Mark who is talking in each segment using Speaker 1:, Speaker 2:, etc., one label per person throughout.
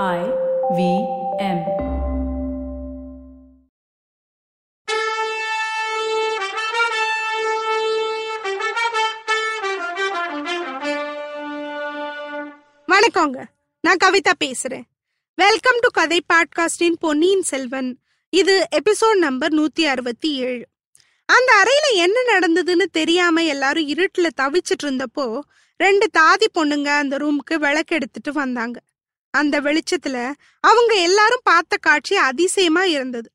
Speaker 1: I V M.
Speaker 2: வணக்கங்க. நான் கவிதா பேசுறேன். வெல்கம் டு கதை பாட்காஸ்டின் பொன்னியின் செல்வன் இது எபிசோட் நம்பர் நூத்தி அறுபத்தி ஏழு. அந்த அறையில என்ன நடந்ததுன்னு தெரியாம எல்லாரும் இருட்டுல தவிச்சிட்டு இருந்தப்போ ரெண்டு தாதி பொண்ணுங்க அந்த ரூமுக்கு விளக்கு எடுத்துட்டு வந்தாங்க. அந்த வெளிச்சத்துல அவங்க எல்லாரும் பார்த்த காட்சி அதிசயமா இருந்தது.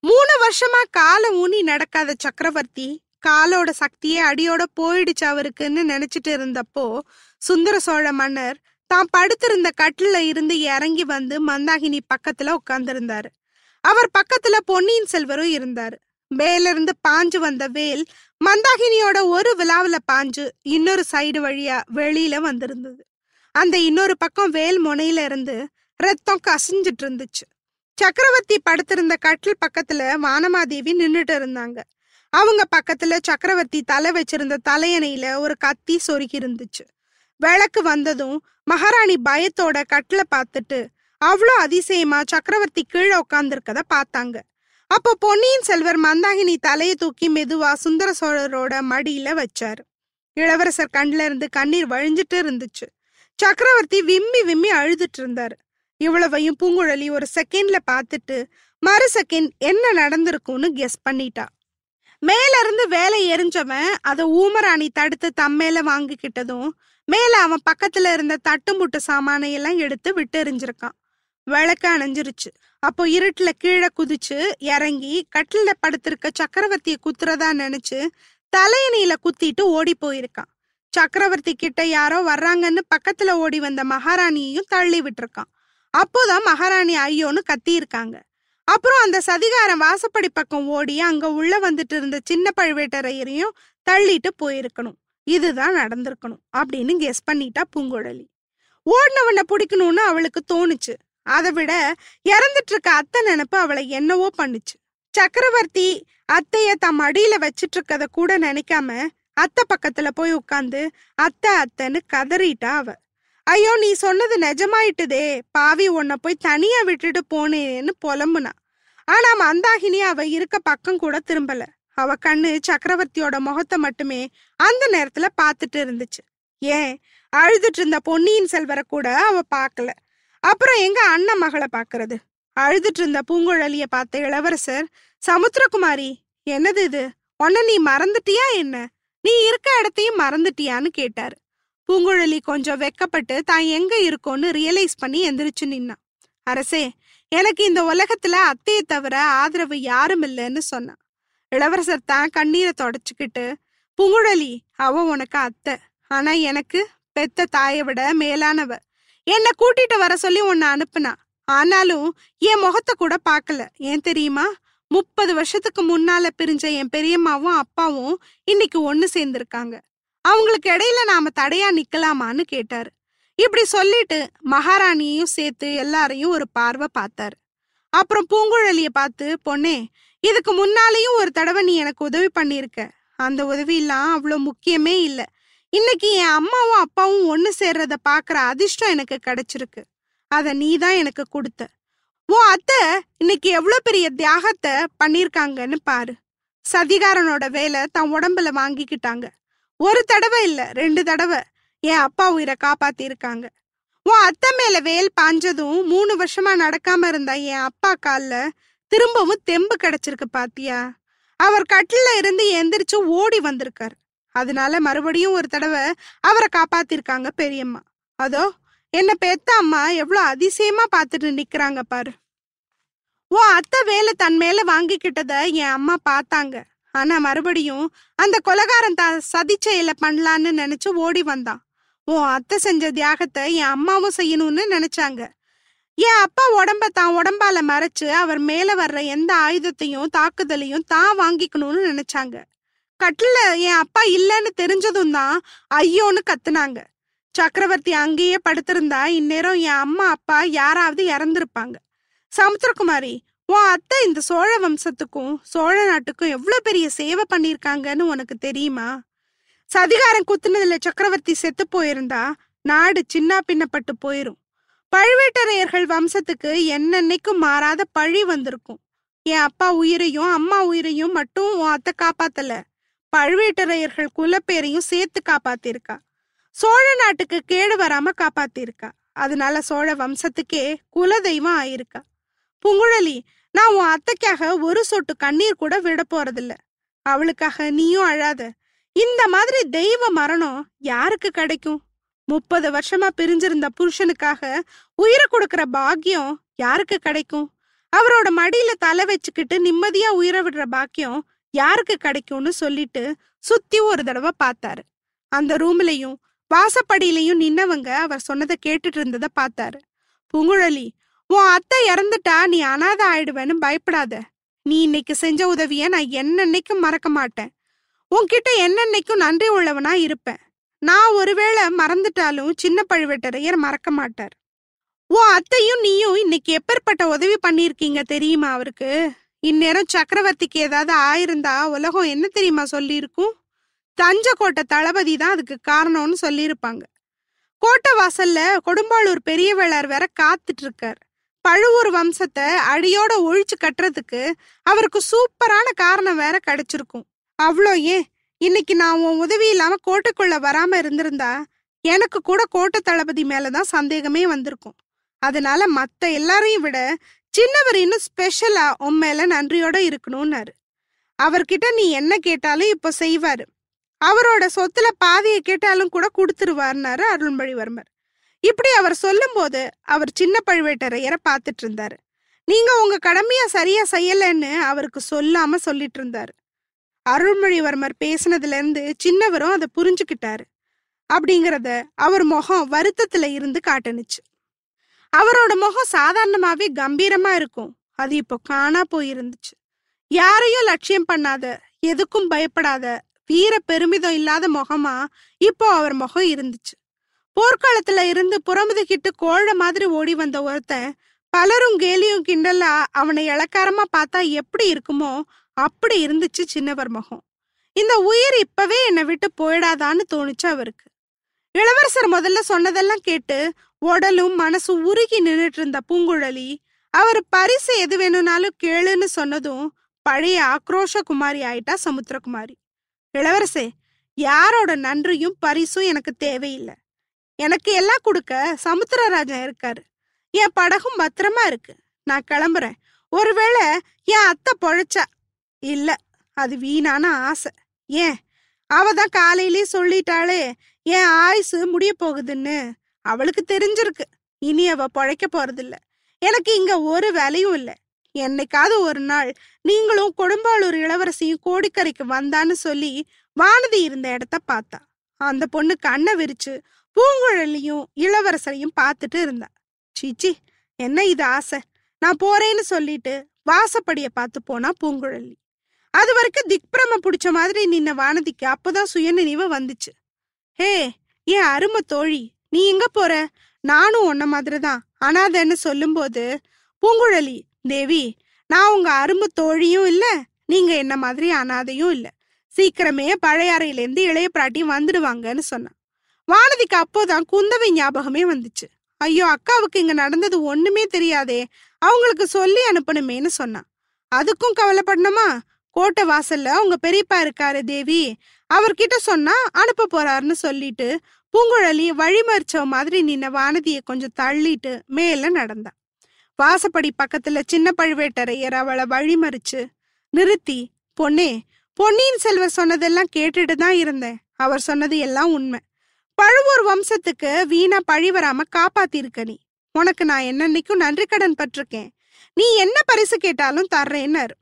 Speaker 2: மூணு வருஷமா காலை ஊனி நடக்காத சக்கரவர்த்தி காலோட சக்தியே அடியோட போயிடுச்சு அவருக்குன்னு நினைச்சிட்டு இருந்தப்போ சுந்தர சோழ மன்னர் தான் படுத்திருந்த கட்டில இருந்து இறங்கி வந்து மந்தாகினி பக்கத்துல உட்கார்ந்திருந்தாரு. அவர் பக்கத்துல பொன்னியின் செல்வரும் இருந்தாரு. மேலிருந்து பாஞ்சு வந்த வேல் மந்தாகினியோட ஒரு விழாவில் பாஞ்சு இன்னொரு சைடு வழியா வெளியில வந்திருந்தது. அந்த இன்னொரு பக்கம் வேல் முனையில இருந்து ரத்தம் கசிஞ்சிட்டு இருந்துச்சு சக்கரவர்த்தி படுத்திருந்த கட்டில் பக்கத்துல வானமாதேவி நின்னுட்டு இருந்தாங்க. அவங்க பக்கத்துல சக்கரவர்த்தி தலை வச்சிருந்த தலையணையில ஒரு கத்தி சொருகி இருந்துச்சு விளக்கு வந்ததும் மகாராணி பயத்தோட கட்டில பார்த்துட்டு அவ்வளோ அதிசயமா சக்கரவர்த்தி கீழே உட்காந்துருக்கத பார்த்தாங்க. அப்போ பொன்னியின் செல்வர் மந்தாகினி தலையை தூக்கி மெதுவா சுந்தர சோழரோட மடியில வச்சாரு. இளவரசர் கண்ல இருந்து கண்ணீர் வழிஞ்சிட்டு இருந்துச்சு. சக்கரவர்த்தி விம்மி விம்மி அழுதுட்டு இருந்தாரு. இவ்வளவையும் பூங்குழலி ஒரு செகண்ட்ல பார்த்துட்டு மறு செகண்ட் என்ன நடந்திருக்கும்னு கெஸ் பண்ணிட்டா. மேல இருந்து வேலை எரிஞ்சவன் அதை ஊமராணி தடுத்து தம்மேல வாங்கிக்கிட்டதும் மேல அவன் பக்கத்துல இருந்த தட்டுமுட்டு சாமானையெல்லாம் எடுத்து விட்டு எறிஞ்சிருக்கான் விளக்க அணைஞ்சிருச்சு. அப்போ இருட்டுல கீழே குதிச்சு இறங்கி கட்டில படுத்திருக்க சக்கரவர்த்திய குத்துறதா நினைச்சு தலையணியில குத்திட்டு ஓடி போயிருக்கான். சக்கரவர்த்தி கிட்ட யாரோ வர்றாங்கன்னு பக்கத்துல ஓடி வந்த மகாராணியையும் தள்ளி விட்டுருக்கான். அப்போதான் மகாராணி ஐயோன்னு கத்தி இருக்காங்க அப்புறம் அந்த சதிகாரன் வாசப்படி பக்கம் ஓடி அங்க உள்ள வந்துட்டு இருந்த சின்ன பழுவேட்டரையரையும் தள்ளிட்டு போயிருக்கணும். இதுதான் நடந்திருக்கணும் அப்படின்னு கெஸ் பண்ணிட்டா பூங்குழலி. ஓடினவனை பிடிக்கணும்னு அவளுக்கு தோணுச்சு. அதை விட இறந்துட்டு இருக்க அத்தை நினப்பு அவளை என்னவோ பண்ணுச்சு. சக்கரவர்த்தி அத்தைய தம் அடியில வச்சிட்டு இருக்கத கூட நினைக்காம அத்தை பக்கத்துல போய் உட்காந்து அத்தை அத்தைன்னு கதறிட்டா அவ. ஐயோ நீ சொன்னது நிஜமாயிட்டுதே. பாவி உன்னை போய் தனியா விட்டுட்டு போனேன்னு புலம்புனா. ஆனா மந்தாகினி அவ இருக்க பக்கம் கூட திரும்பல. அவ கண்ணு சக்கரவர்த்தியோட முகத்தை மட்டுமே அந்த நேரத்துல பார்த்துட்டு இருந்துச்சு. ஏன்? அழுதுட்டு இருந்த பொன்னியின் செல்வரை கூட அவ பார்க்கல அப்புறம் எங்க அண்ணன் மகளை பாக்குறது? அழுதுட்டு இருந்த பூங்குழலிய பார்த்த இளவரசர் சமுத்திரகுமாரி என்னது இது? உன்ன நீ மறந்துட்டியா என்ன? நீ இருக்க இடத்தையும் மறந்துட்டியான்னு கேட்டாரு. பூங்குழலி கொஞ்சம் வெக்கப்பட்டு தான் எங்க இருக்கோன்னு ரியலைஸ் பண்ணி எந்திரிச்சு நின்னான் அரசே எனக்கு இந்த உலகத்துல அத்தையை தவிர ஆதரவு யாரும் இல்லைன்னு சொன்னான் இளவரசர் தான் கண்ணீரை தொடச்சிக்கிட்டு பூங்குழலி அவ உனக்கு அத்தை. ஆனா எனக்கு பெத்த தாயை விட மேலானவ. என்னை கூட்டிட்டு வர சொல்லி உன்னை அனுப்புனா. ஆனாலும் என் முகத்தை கூட பார்க்கல. ஏன் தெரியுமா? முப்பது வருஷத்துக்கு முன்னால பிரிஞ்ச என் பெரியம்மாவும் அப்பாவும் இன்னைக்கு ஒண்ணு சேர்ந்திருக்காங்க. அவங்களுக்கு இடையில நாம தடையா நிக்கலாமான்னு கேட்டாரு. இப்படி சொல்லிட்டு மகாராணியையும் சேர்த்து எல்லாரையும் ஒரு பார்வை பார்த்தாரு. அப்புறம் பூங்குழலிய பார்த்து பொண்ணே இதுக்கு முன்னாலேயும் ஒரு தடவை நீ எனக்கு உதவி பண்ணியிருக்க. அந்த உதவியெல்லாம் அவ்வளோ முக்கியமே இல்லை. இன்னைக்கு என் அம்மாவும் அப்பாவும் ஒன்று சேர்றத பார்க்குற அதிர்ஷ்டம் எனக்கு கிடைச்சிருக்கு. அதை நீ தான் எனக்கு கொடுத்த. உன் அத்தை இன்னைக்கு எவ்வளோ பெரிய தியாகத்தை பண்ணியிருக்காங்கன்னு பாரு. சதிகாரனோட வேலை தன் உடம்புல வாங்கிக்கிட்டாங்க. ஒரு தடவை இல்லை ரெண்டு தடவை என் அப்பா உயிரை காப்பாத்திருக்காங்க. உன் அத்தை மேல வேல் பாஞ்சதும் மூணு வருஷமா நடக்காம இருந்த என் அப்பா கால்ல திரும்பவும் தெம்பு கிடைச்சிருக்கு பாத்தியா? அவர் கட்டில இருந்து எந்திரிச்சு ஓடி வந்திருக்காரு. அதனால மறுபடியும் ஒரு தடவை அவரை காப்பாத்திருக்காங்க பெரியம்மா. அதோ என்ன பெத்த அம்மா எவ்வளவு அதிசயமா பார்த்துட்டு நிக்கிறாங்க பாரு. ஓ அத்தை வேலை தன் மேல வாங்கிக்கிட்டத என் அம்மா பார்த்தாங்க. ஆனா மறுபடியும் அந்த கொலகாரன் த சதி செயலை பண்ணலான்னு நினைச்சு ஓடி வந்தான். ஓ அத்தை செஞ்ச தியாகத்தை என் அம்மாவும் செய்யணும்னு நினைச்சாங்க. என் அப்பா உடம்ப தான் உடம்பால மறைச்சு அவர் மேல வர்ற எந்த ஆயுதத்தையும் தாக்குதலையும் தான் வாங்கிக்கணும்னு நினைச்சாங்க. கட்டில என் அப்பா இல்லைன்னு தெரிஞ்சதும் தான் ஐயோன்னு கத்துனாங்க. சக்கரவர்த்தி அங்கேயே படுத்திருந்தா இந்நேரம் என் அம்மா அப்பா யாராவது இறந்திருப்பாங்க. சமுத்திரகுமாரி உன் அத்தை இந்த சோழ வம்சத்துக்கும் சோழ நாட்டுக்கும் எவ்வளவு பெரிய சேவை பண்ணியிருக்காங்கன்னு உனக்கு தெரியுமா? சதிகாரம் குத்துனதுல சக்கரவர்த்தி செத்து போயிருந்தா நாடு சின்ன பின்னப்பட்டு போயிரும். பழுவேட்டரையர்கள் வம்சத்துக்கு என்னன்னைக்கும் மாறாத பழி வந்திருக்கும். என் அப்பா உயிரையும் அம்மா உயிரையும் மட்டும் உன் அத்தை காப்பாத்தல. பழுவேட்டரையர்கள் குலப்பேரையும் சேர்த்து காப்பாத்திருக்கா. சோழ நாட்டுக்கு கேடு வராம காப்பாத்திருக்கா. அதனால சோழ வம்சத்துக்கே குலதெய்வம் ஆயிருக்கா. புங்குழலி நான் உன் அத்தைக்காக ஒரு சொட்டு கண்ணீர் கூட விட போறதில்ல. அவளுக்காக நீயும் அழாத. இந்த மாதிரி தெய்வ மரணம் யாருக்கு கிடைக்கும்? முப்பது வருஷமா பிரிஞ்சிருந்த புருஷனுக்காக உயிரை கொடுக்கற பாக்கியம் யாருக்கு கிடைக்கும்? அவரோட மடியில தலை வச்சுக்கிட்டு நிம்மதியா உயிரை விடுற பாக்கியம் யாருக்கு கிடைக்கும்னு சொல்லிட்டு சுத்தி ஒரு தடவை பார்த்தாரு. அந்த ரூம்லயும் வாசப்படியிலையும் நின்னவங்க அவர் சொன்னதை கேட்டுட்டு இருந்ததை பார்த்தாரு. பூங்குழலி உன் அத்தை இறந்துட்டா நீ அனாத ஆயிடுவேன்னு பயப்படாத. நீ இன்னைக்கு செஞ்ச உதவிய நான் என்னன்னைக்கும் மறக்க மாட்டேன். உன்கிட்ட என்னன்னைக்கும் நன்றி உள்ளவனா இருப்பேன். நான் ஒருவேளை மறந்துட்டாலும் சின்ன பழுவேட்டரையர் மறக்க மாட்டார். உன் அத்தையும் நீயும் இன்னைக்கு எப்பேற்பட்ட உதவி பண்ணியிருக்கீங்க தெரியுமா அவருக்கு? இந்நேரம் சக்கரவர்த்திக்கு ஏதாவது ஆயிருந்தா உலகம் என்ன தெரியுமா சொல்லியிருக்கும்? தஞ்சக்கோட்டை தளபதி தான் அதுக்கு காரணம்னு சொல்லியிருப்பாங்க. கோட்டை வாசல்ல கொடும்பாளூர் பெரிய வேளார் வேற காத்துட்டு இருக்கார் பழுவூர் வம்சத்தை அடியோட ஒழிச்சு கட்டுறதுக்கு அவருக்கு சூப்பரான காரணம் வேற கிடைச்சிருக்கும். அவ்வளோ ஏன்? இன்னைக்கு நான் உன் உதவி இல்லாம கோட்டைக்குள்ள வராம இருந்திருந்தா எனக்கு கூட கோட்டை தளபதி மேலதான் சந்தேகமே வந்திருக்கும். அதனால மத்த எல்லாரையும் விட சின்னவர் இன்னும் ஸ்பெஷலா உன் மேல நன்றியோட இருக்கணும்னாரு. அவர்கிட்ட நீ என்ன கேட்டாலும் இப்போ செய்வாரு. அவரோட சொத்துல பாதியை கேட்டாலும் கூட கொடுத்துருவாருனாரு அருள்மொழிவர்மர். இப்படி அவர் சொல்லும்போது அவர் சின்ன பழுவேட்டரையரை பார்த்துட்டு இருந்தாரு நீங்க உங்க கடமைய சரியா செய்யலன்னு அவருக்கு சொல்லாம சொல்லிட்டு இருந்தாரு அருள்மொழிவர்மர் பேசினதுல இருந்து சின்னவரும் அதை புரிஞ்சுக்கிட்டாரு. அப்படிங்கிறத அவர் முகம் வருத்தத்துல இருந்து காட்டுனுச்சு. அவரோட முகம் சாதாரணமாவே கம்பீரமா இருக்கும். அது இப்போ காணா போயிருந்துச்சு. யாரையும் லட்சியம் பண்ணாத எதுக்கும் பயப்படாத வீர பெருமிதம் இல்லாத முகமா இப்போ அவர் முகம் இருந்துச்சு. போர்க்களத்துல இருந்து புறமுதுகிட்டு கோழ மாதிரி ஓடி வந்த ஒருத்தன் பலரும் கேலியும் கிண்டலா அவனை இளக்காரமா பார்த்தா எப்படி இருக்குமோ அப்படி இருந்துச்சு சின்னவர் முகம். இந்த உயிர் இப்பவே என்னை விட்டு போயிடாதான்னு தோணுச்சு அவருக்கு. இளவரசர் முதல்ல சொன்னதெல்லாம் கேட்டு உடலும் மனசும் உருகி நின்னுட்டு இருந்த பூங்குழலி அவர் பரிசு எது வேணும்னாலும் கேளுன்னு சொன்னதும் பழைய ஆக்ரோஷ குமாரி ஆயிட்டா சமுத்திரகுமாரி. இளவரசே யாரோட நன்றியும் பரிசும் எனக்கு தேவையில்லை. எனக்கு எல்லாம் கொடுக்க சமுத்திரராஜன் இருக்காரு. என் படகும் பத்திரமா இருக்கு. நான் கிளம்புறேன். ஒருவேளை என் அத்தை பொழைச்சா? இல்ல அது வீணான ஆசை. ஏன்? அவ தான் காலையிலே சொல்லிட்டாளே என் ஆயுசு முடிய போகுதுன்னு. அவளுக்கு தெரிஞ்சிருக்கு. இனி அவ பொழைக்க போறதில்ல. எனக்கு இங்க ஒரு வேலையும் இல்லை. என்னைக்காவது ஒரு நாள் நீங்களும் கொடும்பாளூர் இளவரசியும் கோடிக்கரைக்கு வந்தான்னு சொல்லி வானதி இருந்த இடத்த பார்த்தா. அந்த பொண்ணு கண்ணை விரிச்சு பூங்குழலியும் இளவரசரையும் பார்த்துட்டு இருந்தா. சீச்சி என்ன இது ஆசை? நான் போறேன்னு சொல்லிட்டு வாசப்படிய பார்த்து போனா பூங்குழலி. அது வரைக்கும் திக்பிரம பிடிச்ச மாதிரி நின்ன வானதிக்கு அப்போதான் சுயநினைவு வந்துச்சு. ஹே ஏன் அருமை தோழி நீ எங்க போற? நானும் உன்ன மாதிரிதான். அனாதைன்னு சொல்லும்போது பூங்குழலி தேவி நான் உங்க அரும்பு தோழியும் இல்ல நீங்க என்ன மாதிரி அனாதையும் இல்ல. சீக்கிரமே பழையாறையிலேருந்து இளைய பிராட்டியும் வந்துடுவாங்கன்னு சொன்னான் வானதிக்கு அப்போதான் குந்தவை ஞாபகமே வந்துச்சு. ஐயோ அக்காவுக்கு இங்க நடந்தது ஒண்ணுமே தெரியாதே அவங்களுக்கு சொல்லி அனுப்பணுமேன்னு சொன்னான் அதுக்கும் கவலைப்படணுமா? கோட்டை வாசல்ல உங்க பெரியப்பா இருக்காரு தேவி அவர்கிட்ட சொன்னா அனுப்ப போறாருன்னு சொல்லிட்டு பூங்குழலி வழிமறிச்சவ மாதிரி நின்ன வானதியை கொஞ்சம் தள்ளிட்டு மேல நடந்தான் வாசப்படி பக்கத்துல சின்ன பழுவேட்டரையர் அவளை வழிமறிச்சு நிறுத்தி பொன்னே பொன்னியின் செல்வர் சொன்னதெல்லாம் கேட்டுட்டு தான் இருந்தேன். அவர் சொன்னது எல்லாம் உண்மை. பழுவூர் வம்சத்துக்கு வீணா பழி வராம காப்பாத்திருக்க நீ. உனக்கு நான் என்னன்னைக்கும் நன்றி கடன் பட்டிருக்கேன். நீ என்ன பரிசு கேட்டாலும் தர்றேன்னாரு.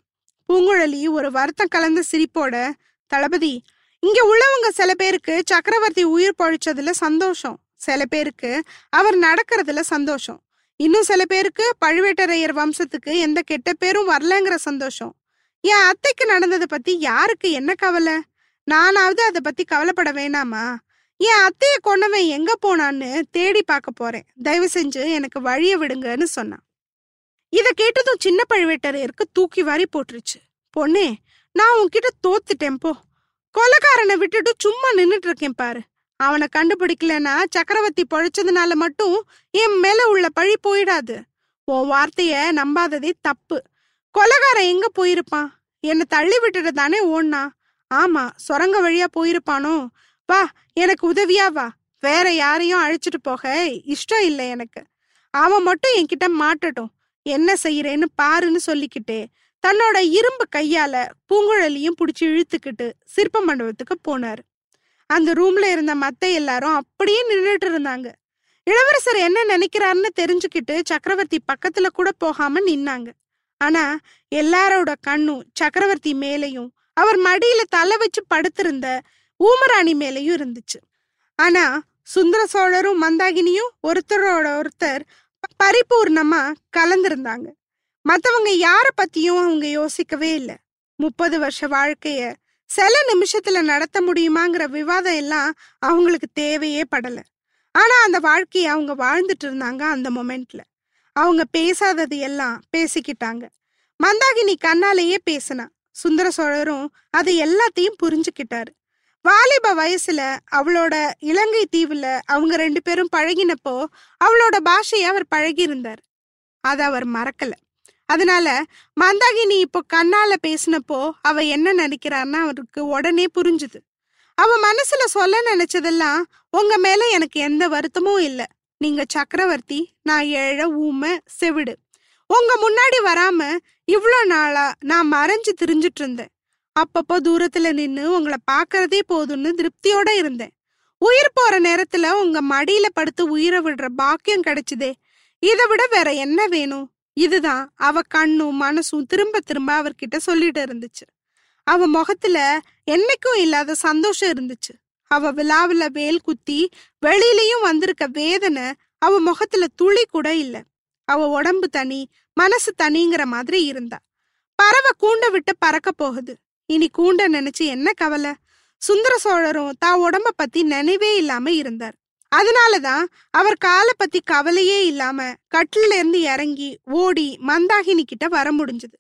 Speaker 2: பூங்குழலி ஒரு வருத்தம் கலந்த சிரிப்போட தளபதி இங்க உள்ளவங்க சில பேருக்கு சக்கரவர்த்தி உயிர் பழிச்சதுல சந்தோஷம். சில பேருக்கு அவர் நடக்கிறதுல சந்தோஷம். இன்னும் சில பேருக்கு பழுவேட்டரையர் வம்சத்துக்கு எந்த கெட்ட பேரும் வரலங்கிற சந்தோஷம். என் அத்தைக்கு நடந்ததை பத்தி யாருக்கு என்ன கவலை? நானாவது அதை பத்தி கவலைப்பட வேணாமா? என் அத்தைய கொண்டவன் எங்க போனான்னு தேடி பார்க்க போறேன். தயவு செஞ்சு எனக்கு வழிய விடுங்கன்னு சொன்னான். இதை கேட்டதும் சின்ன பழுவேட்டரையருக்கு தூக்கி வாரி போட்டுருச்சு. பொண்ணே நான் உன்கிட்ட தோத்துட்டேன் போ. கொலைக்காரனை விட்டுட்டு சும்மா நின்றுட்டு இருக்கேன் பாரு. அவனை கண்டுபிடிக்கலன்னா சக்கரவர்த்தி பொழைச்சதுனால மட்டும் என் மேல உள்ள பழி போயிடாது. உன் வார்த்தைய நம்பாததே தப்பு. கொலகாரன் எங்க போயிருப்பான்? என்னை தள்ளி விட்டுட்டு தானே ஓடனா? ஆமா சுரங்க வழியா போயிருப்பானோ? வா எனக்கு உதவியா வா. வேற யாரையும் அழைச்சிட்டு போக இஷ்டம் இல்லை எனக்கு. அவன் மட்டும் என்கிட்ட மாட்டட்டும். என்ன செய்யறேன்னு பாருன்னு சொல்லிக்கிட்டே தன்னோட இரும்பு கையால பூங்குழலியும் பிடிச்சி இழுத்துக்கிட்டு சிற்ப மண்டபத்துக்கு போனாரு. அந்த ரூம்ல இருந்த மத்த எல்லாரும் அப்படியே நின்றுட்டு இருந்தாங்க. இளவரசர் என்ன நினைக்கிறாருன்னு தெரிஞ்சுக்கிட்டு சக்கரவர்த்தி பக்கத்துல கூட போகாம நின்னாங்க. ஆனா எல்லாரோட கண்ணும் சக்கரவர்த்தி மேலையும் அவர் மடியில தலை வச்சு படுத்திருந்த ஊமராணி மேலையும் இருந்துச்சு. ஆனா சுந்தர சோழரும் மந்தாகினியும் ஒருத்தரோட ஒருத்தர் பரிபூர்ணமா கலந்திருந்தாங்க. மத்தவங்க யார பத்தியும் அவங்க யோசிக்கவே இல்லை. முப்பது வருஷ வாழ்க்கைய சில நிமிஷத்துல நடத்த முடியுமாங்கிற விவாதம் எல்லாம் அவங்களுக்கு தேவையே படல. ஆனா அந்த வாழ்க்கையை அவங்க வாழ்ந்துட்டு இருந்தாங்க அந்த மொமெண்ட்ல. அவங்க பேசாதது எல்லாம் பேசிக்கிட்டாங்க. மந்தாகினி கண்ணாலேயே பேசினா சுந்தர சோழரும் அது எல்லாத்தையும் புரிஞ்சுக்கிட்டாரு. வாலிப வயசுல அவளோட இலங்கை தீவுல அவங்க ரெண்டு பேரும் பழகினப்போ அவளோட பாஷையை அவர் பழகியிருந்தார். அதை அவர் மறக்கல. அதனால மந்தாகினி இப்போ கண்ணால பேசினப்போ அவ என்ன நினைக்கிறான்னா அவருக்கு உடனே புரிஞ்சுது. அவ மனசுல சொல்ல நினைச்சதெல்லாம் உங்க மேல எனக்கு எந்த வருத்தமும் இல்ல. நீங்க சக்கரவர்த்தி நான் ஏழை ஊமை செவிடு. உங்க முன்னாடி வராம இவ்வளோ நாளா நான் மறைஞ்சு திரிஞ்சிட்டு இருந்தேன். அப்பப்போ தூரத்துல நின்னு உங்களை பாக்குறதே போதும்னு திருப்தியோட இருந்தேன். உயிர் போற நேரத்துல உங்க மடியில படுத்து உயிரை விடுற பாக்கியம் கிடைச்சதே. இதை விட வேற என்ன வேணும்? இதுதான் அவ கண்ணும் மனசும் திரும்ப திரும்ப அவர்கிட்ட சொல்லிட்டு இருந்துச்சு. அவ முகத்துல என்னைக்கும் இல்லாத சந்தோஷம் இருந்துச்சு. அவ விழாவில் வேல் குத்தி வெளியிலயும் வந்திருக்க வேதனை அவ முகத்துல துளி கூட இல்ல. அவ உடம்பு தனி மனசு தனிங்கிற மாதிரி இருந்தா. பறவை கூண்டை விட்டு பறக்க போகுது. இனி கூண்ட நினைச்சு என்ன கவலை? சுந்தர சோழரும் தான் உடம்ப பத்தி நினைவே இல்லாம இருந்தார். அதனாலதான் அவர் காலை பத்தி கவலையே இல்லாம கட்டில இருந்து இறங்கி ஓடி மந்தாகினி கிட்ட வர முடிஞ்சது.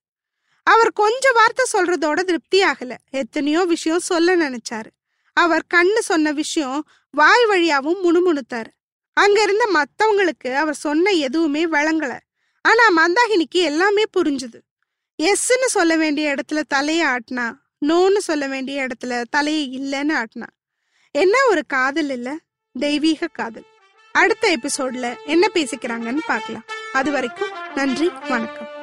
Speaker 2: அவர் கொஞ்ச வார்த்தை சொல்றதோட திருப்தி ஆகல. எத்தனையோ விஷயம் சொல்ல நினைச்சாரு. அவர் கண்ணு சொன்ன விஷயம் வாய் வழியாவும் முணுமுணுத்தாரு. அங்க இருந்த மத்தவங்களுக்கு அவர் சொன்ன எதுவுமே விளங்கல. ஆனா மந்தாகினிக்கு எல்லாமே புரிஞ்சுது. எஸ்ன்னு சொல்ல வேண்டிய இடத்துல தலையை ஆட்டினா நோன்னு சொல்ல வேண்டிய இடத்துல தலையை இல்லைன்னு ஆட்டினா என்ன ஒரு காதல் இல்ல? தெய்வீக காதல். அடுத்த எபிசோட்ல என்ன பேசிக்கிறாங்கன்னு பார்க்கலாம். அது வரைக்கும் நன்றி வணக்கம்.